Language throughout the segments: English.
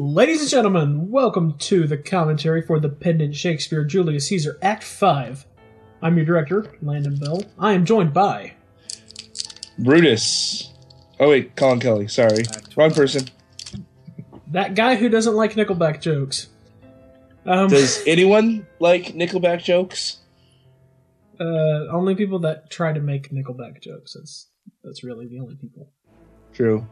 Ladies and gentlemen, welcome to the commentary for the pendant Shakespeare Julius Caesar Act 5. I'm your director, Landon Beall. I am joined by. Brutus. Oh wait, Colin Kelly. Sorry, wrong person. That guy who doesn't like Nickelback jokes. Um, Does anyone like Nickelback jokes? uh, only people that try to make Nickelback jokes. That's that's really the only people. True.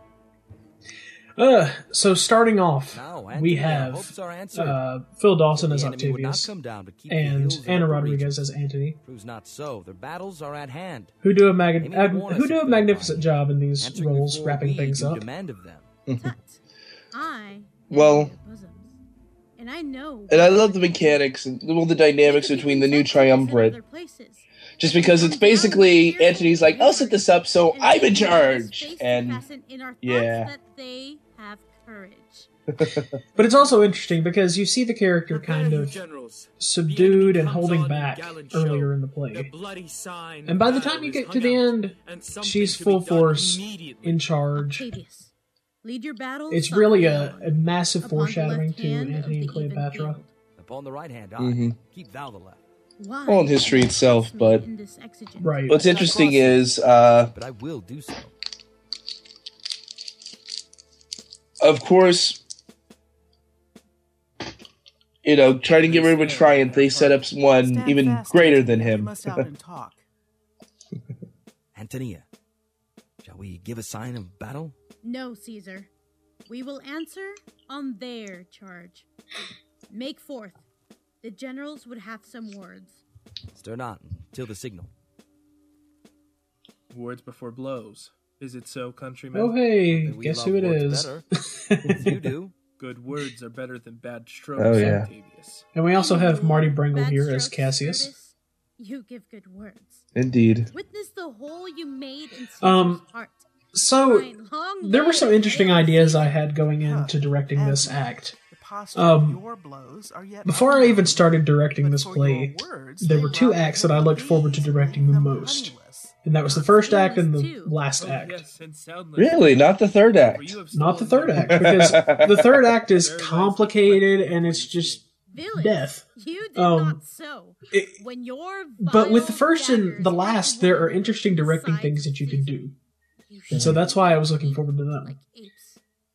Uh, so starting off, Now, we have hopes are answered. uh, Phil Dawson as the enemy would not Octavius come down to keep the and hills Anna Rodriguez as Antony, Proves not so. Their battles are at hand. who do a mag- They ag- who do a magnificent find job in these Answering roles, wrapping things up. Demand of them. I Well- am your bosoms, and I know. And I love the mechanics and well the dynamics between the new triumvirate. Just because it's basically Antony's like, I'll set this up so I'm in charge, and yeah. That they have courage. But it's also interesting because you see the character kind of subdued and holding back earlier in the play. And by the time you get to the end, she's full force, in charge. Octavius, lead your battles. It's really a, a massive the foreshadowing to hand Antony and Cleopatra. field. Upon the right hand eye, Mhm. keep thou the left. Why Well, in history itself, but- in this exigence? Right. What's interesting is, uh, But I will do so. Of course, you know, trying to get rid of a Triumph, they set up one even greater than him. must out and talk. Antonia, shall we give a sign of battle? No, Caesar. We will answer on their charge. Make forth. The generals would have some words. Stir not till the signal. Words before blows. Is it so, countrymen? Oh, hey, guess who it words is? better. you do. Good words are better than bad strokes, Oh, yeah. Octavius. and we also have Marty Bringle Bad here as Cassius. Curtis. You give good words. Indeed. Witness the hole you made in Caesar's Um, heart. So, there were some interesting ideas I had going into directing this act. Um, of your blows are yet Before I even started directing this play, there were two acts that I looked forward to directing the most. Honeyless. And that was the first act and the last Oh, act. yes, and soundless. Really, not the third act. Not the third act, because the third act is There lies the complicated and it's just Villains, death. You did Um, not so. it- when your but with the first and the last, there are interesting directing things that you can do. And so that's why I was looking forward to them.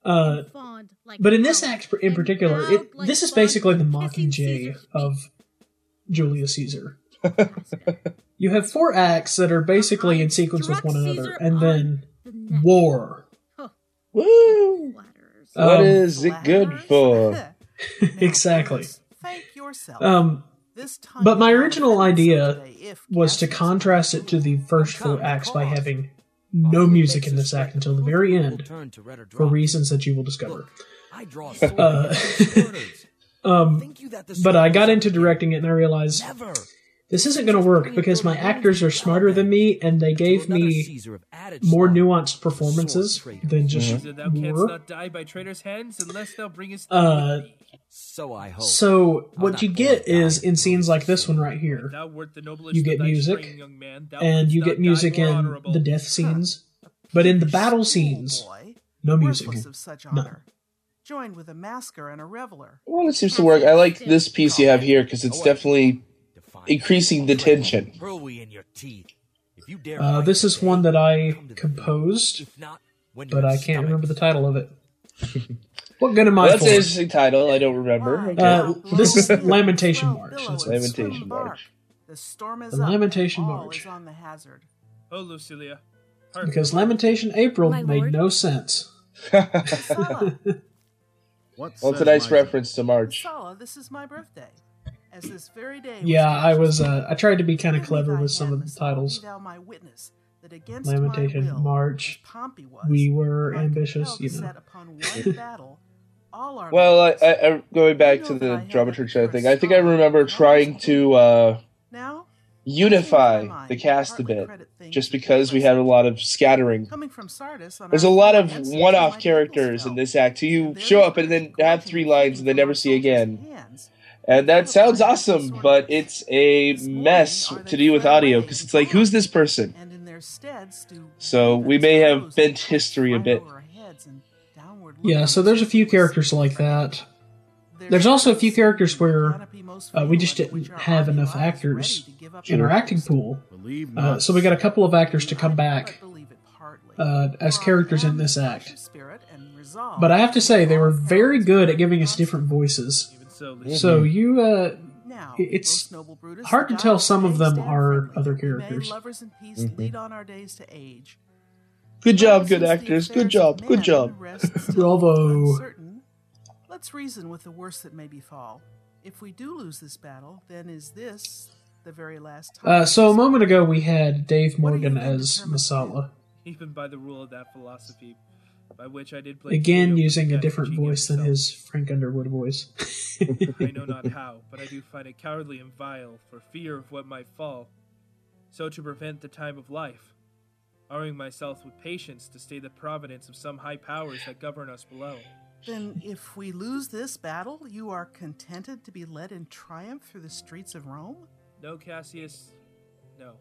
Uh, and fawned like but in this act in particular, it, this is basically the Mockingjay of Julius Caesar. Bastard. You have four acts that are basically in sequence with one another, and then war. Woo! What Um, is it good for? Exactly. Thank yourself. Um, but my original idea was to contrast it to the first four acts by having no music in this act until the very end, turn to red or for reasons that you will discover. Look, I draw a sword Uh. Um, Think you that the but I got into directing it and I realized Never. This isn't going to work because my actors are smarter than me and they gave me Caesar of added more nuanced performances than just Caesar, thou war. by traitors' hands unless thou bringest Uh. So I hope. So what you get is in scenes like this one right here, Thou wert the noblest you get music, strain, young man. Thou and you get music in the death scenes, but in the battle scenes, no music. worthless of such None. Joined with a masker and a reveler. Well, it seems to work. I like this piece you have here because it's definitely Define increasing the tension. Hurl we in your teeth. If you dare Uh, this is one that I come to the composed, field. If not, when but I can't remember the title of it. what good am Well, I that's an interesting title. I don't remember. Okay. Uh, this is Lamentation March. billow That's what Lamentation bark. March. The storm is The up. Lamentation All March. is on the hazard. Oh, Lucilia. Hark. Because Lamentation April My made lord. no sense. Sala, What Well, it's a nice reference to March. Sala, this is my birthday. As this very day. Yeah, I was. Uh, I tried to be kind of clever with some of the titles. my witness that against my Lamentation will, March. Pompey was, We were ambitious, you know. upon battle all our Well, I. I, I, going back to know that I the dramaturgy that thing, I think I remember trying to uh, now unify the cast a bit, just because we had a lot of scattering. coming from Sardis on There's a lot of one-off characters in this act who you show up and then have three lines and then never see from our again. Soldiers' hands. And that sounds awesome, but it's a mess to do with audio because it's like, who's this person? And in their stead stew So we may have bent history a bit. over our heads and downward Yeah, so there's a few characters like that. There's also a few characters where uh, we just didn't have enough actors in our acting pool. Uh, so we got a couple of actors to come back uh, as characters in this act. But I have to say, they were very good at giving us different voices. Even so. Lucia, So you, uh, Now, it's noble Brutus, hard to tell some of them are other characters. lovers in peace Mm-hmm. lead on our days to age. Good job, But good actors. Good job, good job. Bravo. Let's reason with the worst that may befall. If we do lose this battle, then is this the very last time? Uh, so a moment ago, we had Dave What do you Morgan then as determine Messala. even by the rule of that philosophy, by which I did play Again, Cleo using a different Genius voice than his Frank Underwood voice. I know not how, but I do find it cowardly and vile, for fear of what might fall. So to prevent the time of life, arming myself with patience to stay the providence of some high powers that govern us below. Then, if we lose this battle, you are contented to be led in triumph through the streets of Rome? No, Cassius, no.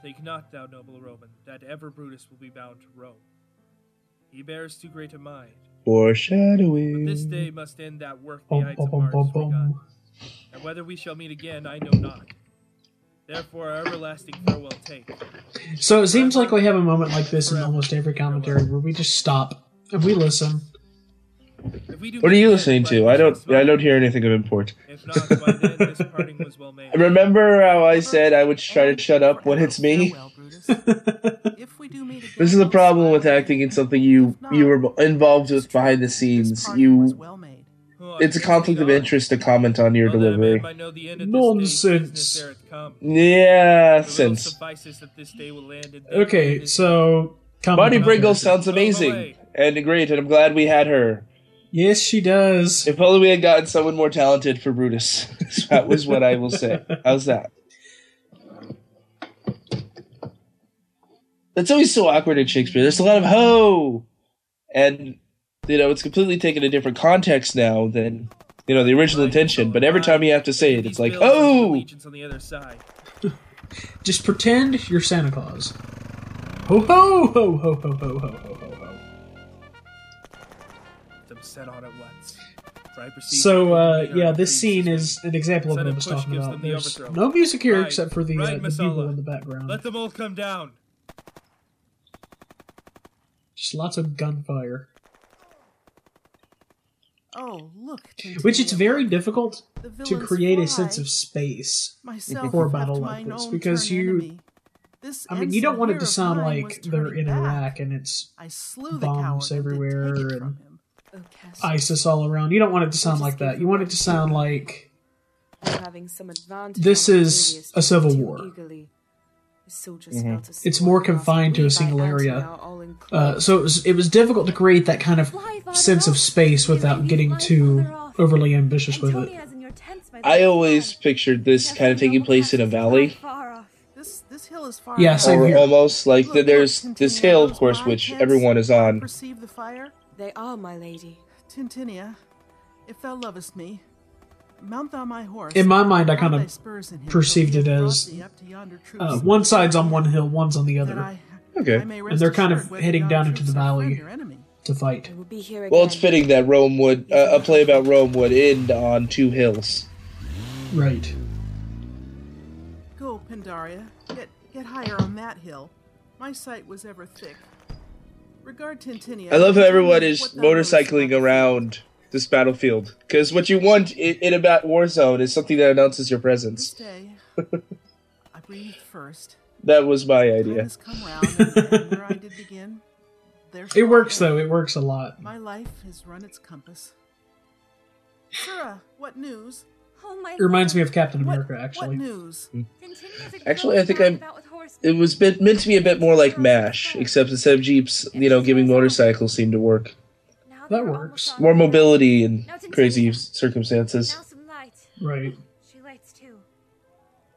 Think not, thou noble Roman, that ever Brutus will be bound to Rome. He bears too great a mind. But Foreshadowing. this day must end that work the Bum, Ides of bum, Mars bum, begun. And whether we shall meet again, I know not. Therefore, our everlasting farewell take. So it seems like we have a moment like this in almost every commentary where we just stop and we listen. If we do What are you listening to? I don't. I don't hear anything of import. If not, by then this parting was well made. Remember how I said I would try to shut up when it's me? This is the problem with acting in something you you were involved with behind the scenes. You, well made. I it's a conflict of interest to comment on your delivery. man, I know the end of this day's Nonsense. business ere it come. Yeah, The little since suffices that this day will end in Okay, so comment Marty Bringle sounds amazing and great, and I'm glad we had her. Yes, she does. If only we had gotten someone more talented for Brutus. that was what I will say. How's that? That's always so awkward in Shakespeare. There's a lot of ho, and you know it's completely taken a different context now than you know the original intention. But every time you have to say it, it's like These bills and oh. on the other side. Just pretend you're Santa Claus. Ho ho ho ho ho ho ho ho ho ho. Them set on at once. For I perceive So, uh, yeah, this scene is an example of what I was talking about. the There's no music here Ride, except for the, uh, the bugle in the background. Let them all come down. Just lots of gunfire. Oh, look. Which it's very difficult to villains create a sense of space. Myself for a battle to like this, because you. This I mean, you don't want it to sound like they're in back. Iraq and it's I slew the bombs coward and did everywhere and- Oh, ISIS all around. You don't want it to sound like that. You want it to sound like having some advantage This is a civil war. eagerly. The soldiers Mhm. It's more confined to a single area. are all enclosed. Uh, so it was, it was difficult to create that kind of sense of space without getting too overly ambitious with it. I always pictured this kind of taking place in a valley, This this hill is far. Yeah, enough. same or here. almost like the, there's this hill, of course, which everyone is on. Perceive the fire, They are, my lady. Titinia. If thou lovest me, mount thou my horse. In my mind, I kind of spurs in him perceived it as, thee up to yonder troops, uh, one side's on one hill, one's on the other Okay. And they're kind of heading down into the valley. friend or enemy. to fight. I will be here again. Well, it's fitting that Rome would uh, a play about Rome would end on two hills. Right. Go, Pandaria. Get get higher on that hill. My sight was ever thick. Regard Titinia. I love how everyone is what thou knowest motorcycling about the around this battlefield because what you want in, in a bat Warzone is something that announces your presence. day, I breathed first. That was my idea. has come round, and, and where I did begin, It works though. It works a lot. My life has run its compass. Sura, what news? Oh my It reminds me of Captain What, America, what actually. news? Hmm. Actually, I think I'm. It was bit, meant to be a bit more like Mash, except instead of jeeps, you know, giving motorcycles seemed to work. That works. More mobility in crazy circumstances. Now some light. Right. She lights too.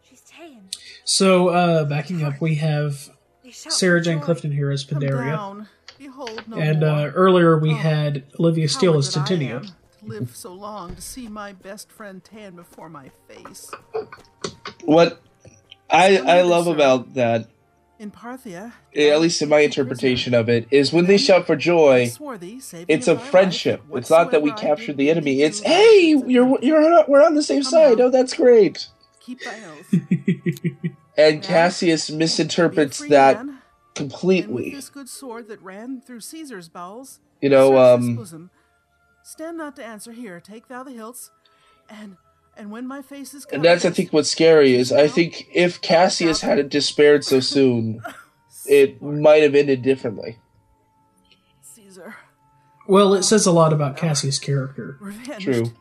She's Tayan. So, uh, backing up, we have Sarah Jane. Clifton here as Pandaria. Behold no And uh, earlier we Oh, had Olivia Steele as that Titinia. to live so long to see my best friend tan before my face. What I I love about that In Parthia, at least in my interpretation of it, is when they shout for joy, it's a friendship. It's not that we captured the enemy. It's hey, you're you're we're on the same side. Oh, that's great. Keep thy oath. And Cassius misinterprets Be a free that man, And with completely. this good sword that ran through Caesar's bowels, You know, um, stand not to answer here. Take thou the hilts, and and when my face is covered, And that's I think what's scary is I think if Cassius hadn't despaired so soon, it might have ended differently. Caesar, Well, it says a lot about Cassius' character. revenged, True.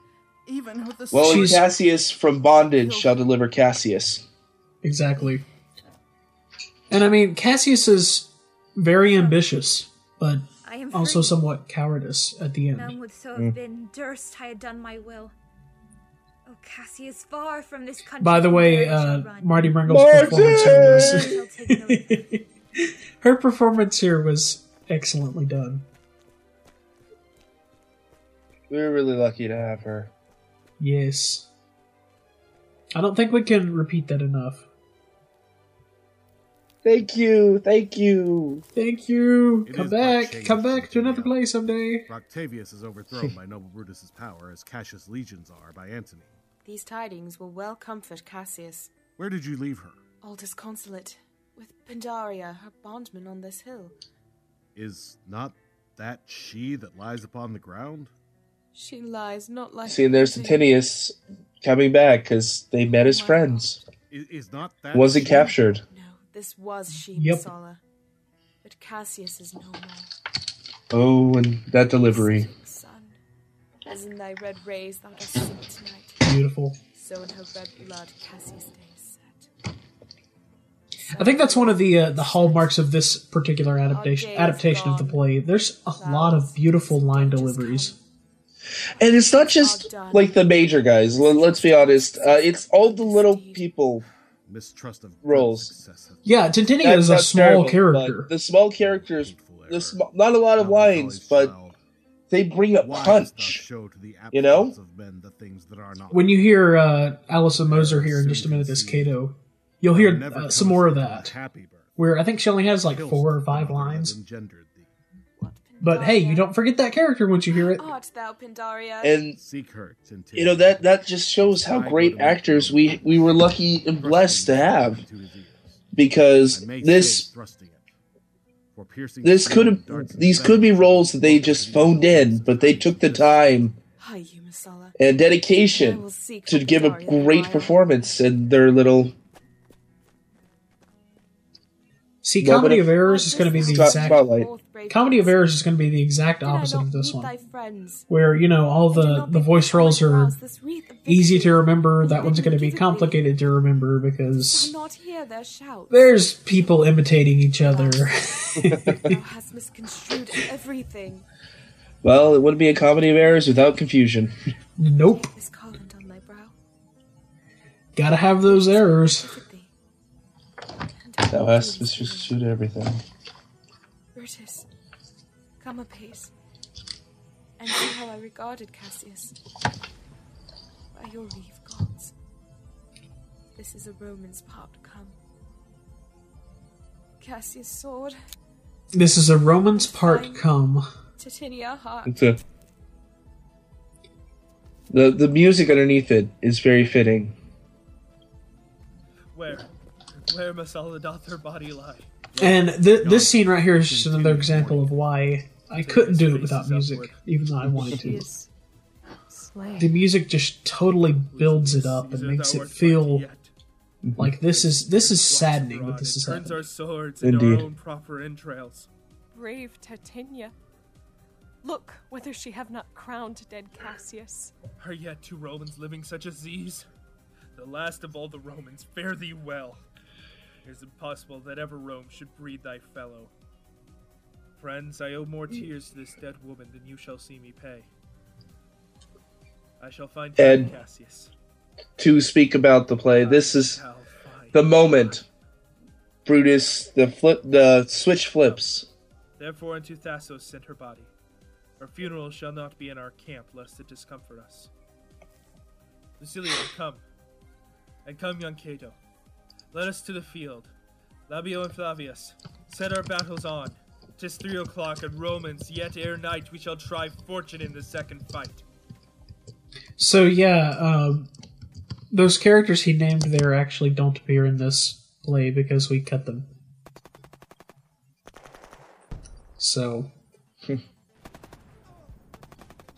even with the Well, sword. and Cassius from bondage shall deliver Cassius. Exactly. And I mean, Cassius is very ambitious, but I am also somewhat cowardice at the None end. would so Mm. have been durst I had done my will. Oh, Cassie is far from this country. By the way, where I shall uh. Marty Bringle's performance here was shall take no her performance here was excellently done. We were really lucky to have her. Yes. I don't think we can repeat that enough. Thank you, thank you. Thank you. It come back. change Come back to another the play someday. Octavius is overthrown by noble Brutus's power as Cassius' legions are by Antony. These tidings will well comfort Cassius. Where did you leave her? All disconsolate, with Pandaria, her bondman on this hill. Is not that she that lies upon the ground? She lies not like See, and there's Titinius coming back because they met as friends. Is, is not that Wasn't she? captured. No, this was she, Yep. Messala. But Cassius is no more. Oh, and that delivery. Son, as in thy red rays thou dost sing tonight, Beautiful. So in her red blood Cassius stays set. I think that's one of the uh, the hallmarks of this particular adaptation days adaptation of the play. There's a lot of beautiful line deliveries. And it's not just like the major guys. Let's be honest. Uh, it's all the little people. Mistrust of Roles. Yeah, Titinia is a small terrible, character. The small characters, the error. sm- not a lot of lines, but child, they bring a why punch. show to the you know? of men the things that are not When you hear uh, Alison Moser here in just a minute as Cato, you'll hear uh, some more of that. Happy. Where I think she only has like four or five lines. engendered thee. What But hey, you don't forget that character once you hear it. Art thou Pandaria? And Seek her, Tintin. you know that that just shows how great actors we we were lucky and blessed to have Into his ears. because I may this thrusting piercing this could have these could be roles that they just phoned in, but they took the time Hi, and dedication to give a great performance in their little See, Well, but Comedy of Errors is going to be the exact spotlight. Comedy of Errors is going to be the exact opposite of this one, where you know all the the voice put roles are brows this wreath of easy to remember. That one's going to be give it thee? complicated to remember because not hear their shouts. there's people imitating each other. Thou hast misconstrued everything. well, it wouldn't be a comedy of errors without confusion. nope, This collant on thy brow. gotta have those errors. Thou how hast doest everything. Brutus, come apace, and see how I regarded Cassius. By your leave, gods. This is a Roman's part come. Cassius' sword, This is a Roman's part come. Titinia heart. It's a the the music underneath it is very fitting. Where? Where must all the doth her body lie? And th- this scene right here is just another example of why I couldn't do it without music, even though I wanted to. The music just totally builds it up and makes it feel like this is this is saddening, abroad, but this it is turns happening. our swords into Indeed. our own proper entrails. Brave Titinia. Look whether she have not crowned dead Cassius. Are yet two Romans living such as these? The last of all the Romans, fare thee well. It is impossible that ever Rome should breed thy fellow. Friends, I owe more tears to this dead woman than you shall see me pay. I shall find Ed. Cassius. To speak about the play, this is the moment Brutus the flip the switch flips. Therefore unto Thassos send her body. Her funeral shall not be in our camp, lest it discomfort us. Lucilia, come. And come, young Cato. Let us to the field. Labeo and Flavius, set our battles on. Tis three o'clock, and Romans, yet ere night we shall try fortune in the second fight. So yeah, um, those characters he named there actually don't appear in this play because we cut them. So,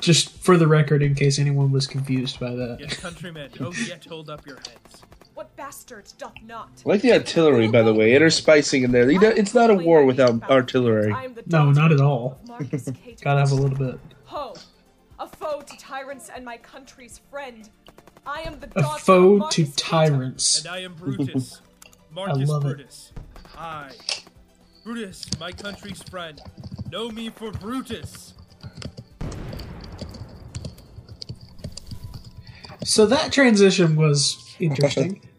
just for the record, in case anyone was confused by that. Yes, countrymen, oh yet hold up your heads. What bastard doth not? I like the artillery, by the way. Interspicing in there. You know, It's not a war without artillery. I am the No, not at all. of Marcus Gotta have a little bit. Ho! A foe to tyrants and my country's friend. I am the A foe to tyrants. And I am Brutus, Marcus love it. Brutus. I, Brutus, my country's friend. Know me for Brutus. So that transition was interesting.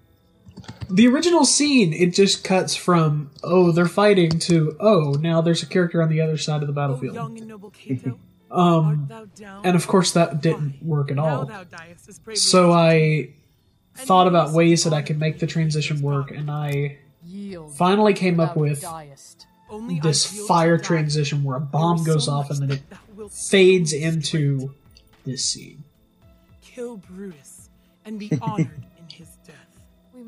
the original scene, it just cuts from, oh, they're fighting to, oh, now there's a character on the other side of the battlefield. Young and noble Cato, Um, and of course that didn't work at all. So I thought about ways that I could make the transition work, and I finally came up with this fire transition where a bomb goes off and then it that thou wilt fades into this scene. kill Brutus and be honored in his death.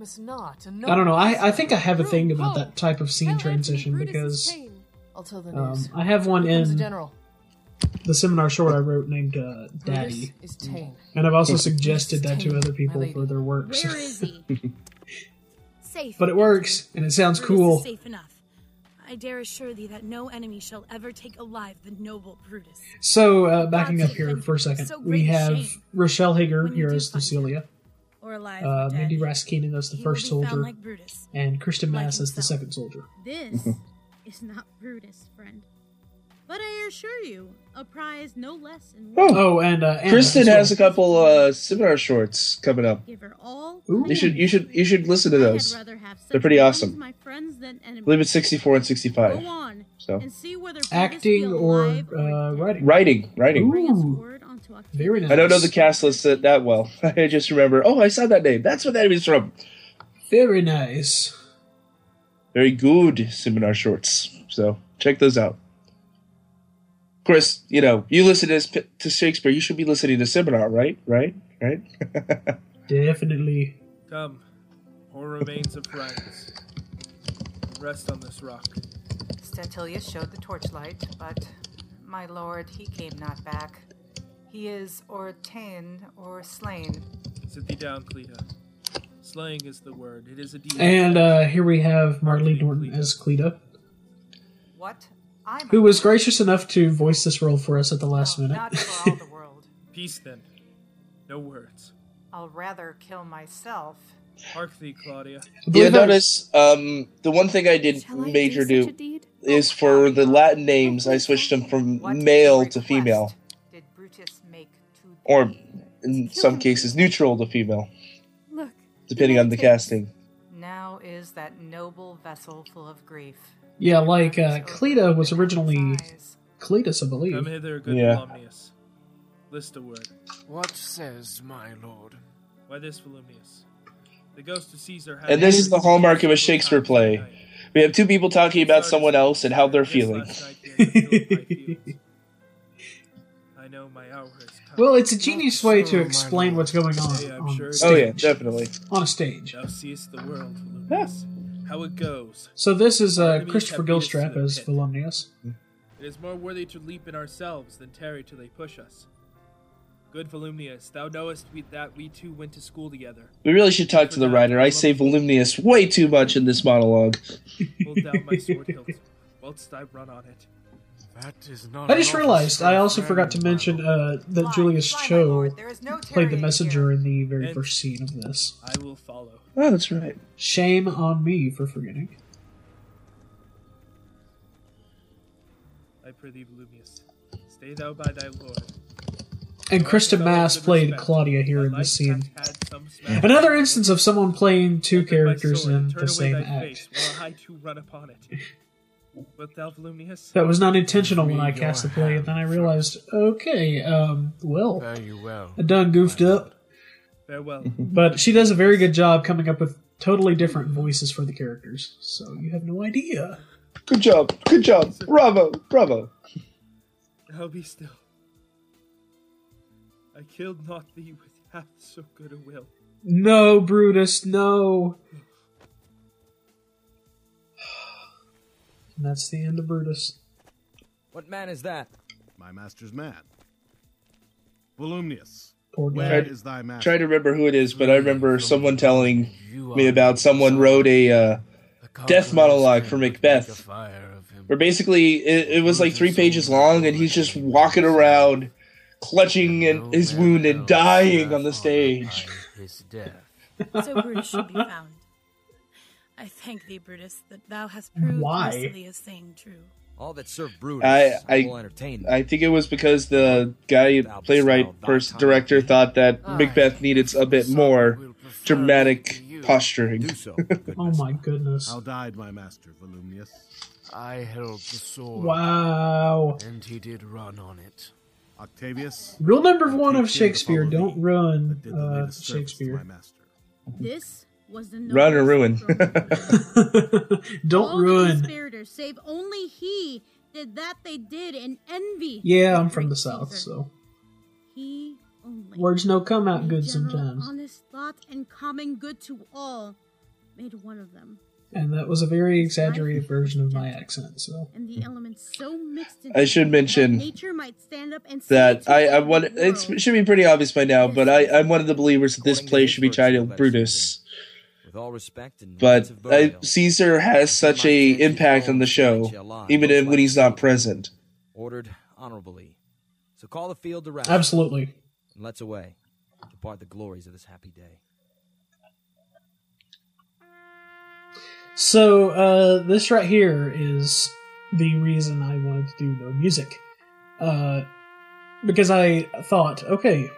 We must not. I don't know. I, I think I have a thing about that type of scene transition because I'll tell the um. I have one in the general. the seminar short I wrote named uh, Daddy, is tame. and I've also suggested that to other people for their works. Where is he? Safe. but it works and it sounds Brutus cool. Safe enough. I dare assure thee that no enemy shall ever take alive the noble Brutus. So uh, backing up here for a second, So we have shame. Rochelle Hager here as find Lucilia, Or alive uh, or dead. Mandy Raskinen as the He first soldier, like Brutus. and Kristen like Mass as the second soldier. This is not Brutus, friend. But I assure you, a prize no less in Oh. Oh, and uh, Anna Kristen has a couple uh, seminar shorts coming up. Give her all. Ooh. You should you should you should listen to those. rather have such They're pretty awesome. My friends than I believe it's 64 and sixty-five. Go on So and see whether acting be or alive uh, writing. writing, writing. Ooh, word very nice. I don't know the cast list that, that well. I just remember. Oh, I saw that name. That's what that is from. Very nice. Very good seminar shorts. So check those out. Of course, you know you listen to, to Shakespeare. You should be listening to seminar, right? Right? Right? Definitely. Come, poor remains of friends. Rest on this rock. Statilius showed the torchlight, but my lord, he came not back. He is or ta'en or slain. Sit thee down, Cleta. Slaying is the word. It is a deed. And uh, here we have Marlene Norton as Cleta, What? I'm who was gracious enough to voice this role for us at the last minute. not for all the world. Peace then. No words. I'll rather kill myself. Hark thee, Claudia. Yeah, believe I- notice um, the one thing I did Shall I major do do deed? is for the Latin names, I switched them from What male to female, or in some cases neutral to female, Look. depending on the casting. Now is that noble vessel full of grief. Yeah, like uh, Cleta was originally eyes. Cletus, I believe. Come believe. hither, good Yeah. Volumnius. List a word. What says my lord? Why this, Volumnius? The ghost of Caesar had And this is the hallmark of a Shakespeare play. We have two people talking about someone else and how they're feeling. I know my hour has come. Well, it's a genius way to explain what's going on I'm on sure stage. Oh yeah, definitely. On a stage. Thou seest the world, Volumnius. How it goes. So this is uh, Christopher have beat us to Gilstrap as. Volumnius. It is more worthy to leap in ourselves than tarry till they push us. Good Volumnius, thou knowest we, that we two went to school together. We really should talk to the writer. I say Volumnius way too much in this monologue. Hold down my sword hilt, whilst I run on it. That is not. I just realized I also forgot to mention uh, that Fly, Julius fly, Cho lord. There is no played the messenger here. in the very And- first scene of this. I will follow. Oh, that's right. Shame on me for forgetting. I prithee, Volumnius. Stay thou by thy lord. And Lord, Kristen Mass played. Claudia here in this scene. hath had some smack- Another instance of someone playing two characters in the same act. face, while I too run upon it. Wilt thou, Volumnius? That was not intentional when I cast the play, and then I realized, okay, um, well, Fare well. I done goofed my up. lord. Farewell. But she does a very good job coming up with totally different voices for the characters, so you have no idea. Good job. Good job. Bravo. Bravo. Now be still. I killed not thee with half so good a will. No, Brutus, no. And that's the end of Brutus. What man is that? My master's man. Volumnius. Poor Where guy. is thy master? Trying to remember who it is, but I remember someone telling me about someone wrote a uh, death monologue for Macbeth, where basically it, it was like three pages long, and he's just walking around, clutching in his wound and dying on the stage. His death. so Brutus should be found. I thank thee, Brutus, that thou hast proved Why? Lucilia's saying true. All that serve Brutus I will entertain I I think it was because the guy playwright first director thought that Macbeth needed a bit more dramatic posturing. Oh my goodness. How died my master, Volumnius? I held the sword. Wow. And he did run on it. Octavius? Rule number one of Shakespeare don't run uh, Shakespeare. This was the Run or ruin. Don't All ruin. conspirators, save only he, did that they did in envy. Yeah, I'm from the south, so He only. words no come out in good general, sometimes. Honest thought and common good to all made one of them, And that was a very exaggerated version of my accent, so and the elements so mixed. I should mention nature might stand up and say that I, I want the it's, world, it should be pretty obvious by now, but I, I'm one of the believers that this play should be titled Brutus. With all respect and But I, Caesar has such a impact on the show, even if- when he's not present. ordered honorably. So call the field to rest. Absolutely. And let's away. Depart the glories of this happy day. So uh, this right here is the reason I wanted to do no music, uh, because I thought, okay,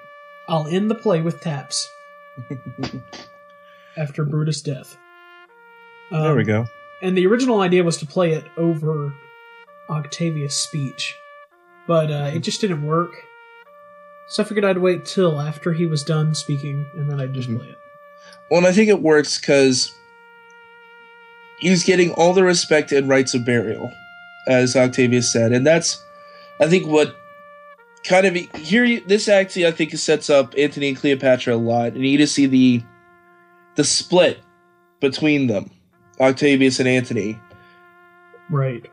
I'll end the play with taps after Brutus' death. There we Um, go. And the original idea was to play it over Octavius' speech, but uh, it just didn't work. So I figured I'd wait till after he was done speaking, and then I'd just play it. Well, and I think it works because he's getting all the respect and rights of burial, as Octavius said, and that's, I think, what kind of here. This actually, I think, sets up Antony and Cleopatra a lot, and you need to see the the split between them, Octavius and Antony. Right.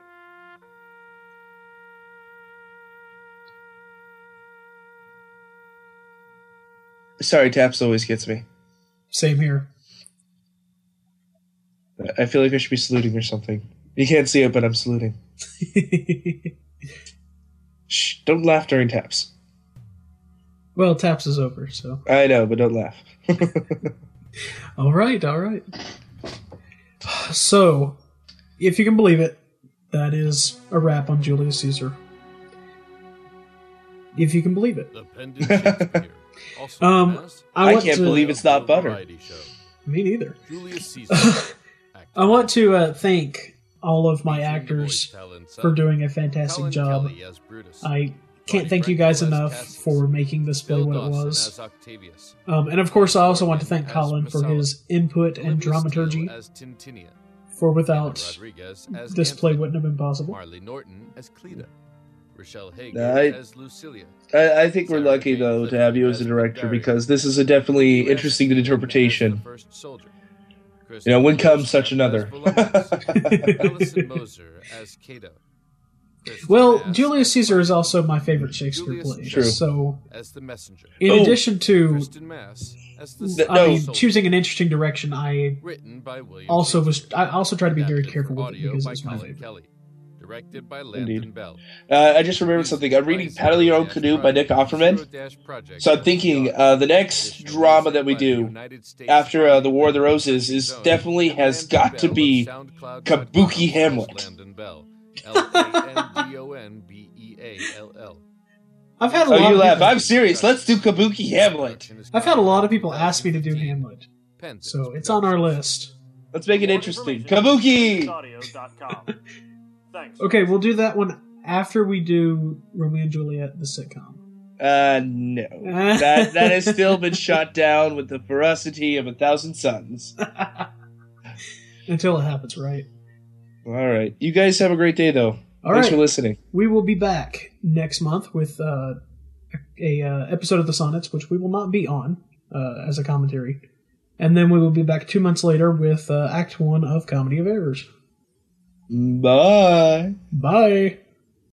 Sorry, Taps always gets me. Same here. I feel like I should be saluting or something. You can't see it, but I'm saluting. Shh! Don't laugh during taps. Well, taps is over, so. I know, but don't laugh. All right, all right. So, if you can believe it, that is a wrap on Julius Caesar. If you can believe it. Appended Shakespeare. Also Um, I, I can't to, believe it's not butter. Me neither. Julius Caesar. I want to uh, thank all of my actors for doing a fantastic Colin job. Kelly as Brutus. I can't thank you guys enough for making this play Bill what it was. Um, and of course, I also want to thank Colin for his input and dramaturgy. For without Rodriguez this play wouldn't have been possible. Marley Norton as Cleta. Rochelle Hager I- as Lucilia. I, I think we're lucky though to have you as a director because this is a definitely interesting interpretation. First soldier. You know, when comes such another. Well, Julius Caesar is also my favorite Shakespeare play. True. So, as the messenger. in Oh. addition to, Mass as the Th- I no. mean, choosing an interesting direction, I Written by William also Shakespeare. was. I also try to be very careful with it audio because by it's my Colin favorite. Kelly. Directed by Indeed. Beall. Uh, I just remembered something. I'm reading Paddle Your Own Canoe by Nick Offerman. So I'm thinking uh, the next drama that we do after uh, the War of the Roses is definitely has got to be Kabuki Hamlet. Landon Beall. L-A-N-D-O-N-B-E-A-L-L. I've had a Oh, lot. you of laugh. people- I'm serious. Let's do Kabuki Hamlet. I've had a lot of people ask me to do Hamlet, so it's on our list. Let's make it interesting. Kabuki. Thanks. Okay, we'll do that one after we do Romeo and Juliet, the sitcom. Uh, no. That that has still been shot down with the ferocity of a thousand suns. until it happens, right? All right. You guys have a great day, though. All Thanks right. for listening. We will be back next month with uh, a uh, episode of the Sonnets, which we will not be on uh, as a commentary, and then we will be back two months later with uh, Act One of Comedy of Errors. Bye. Bye.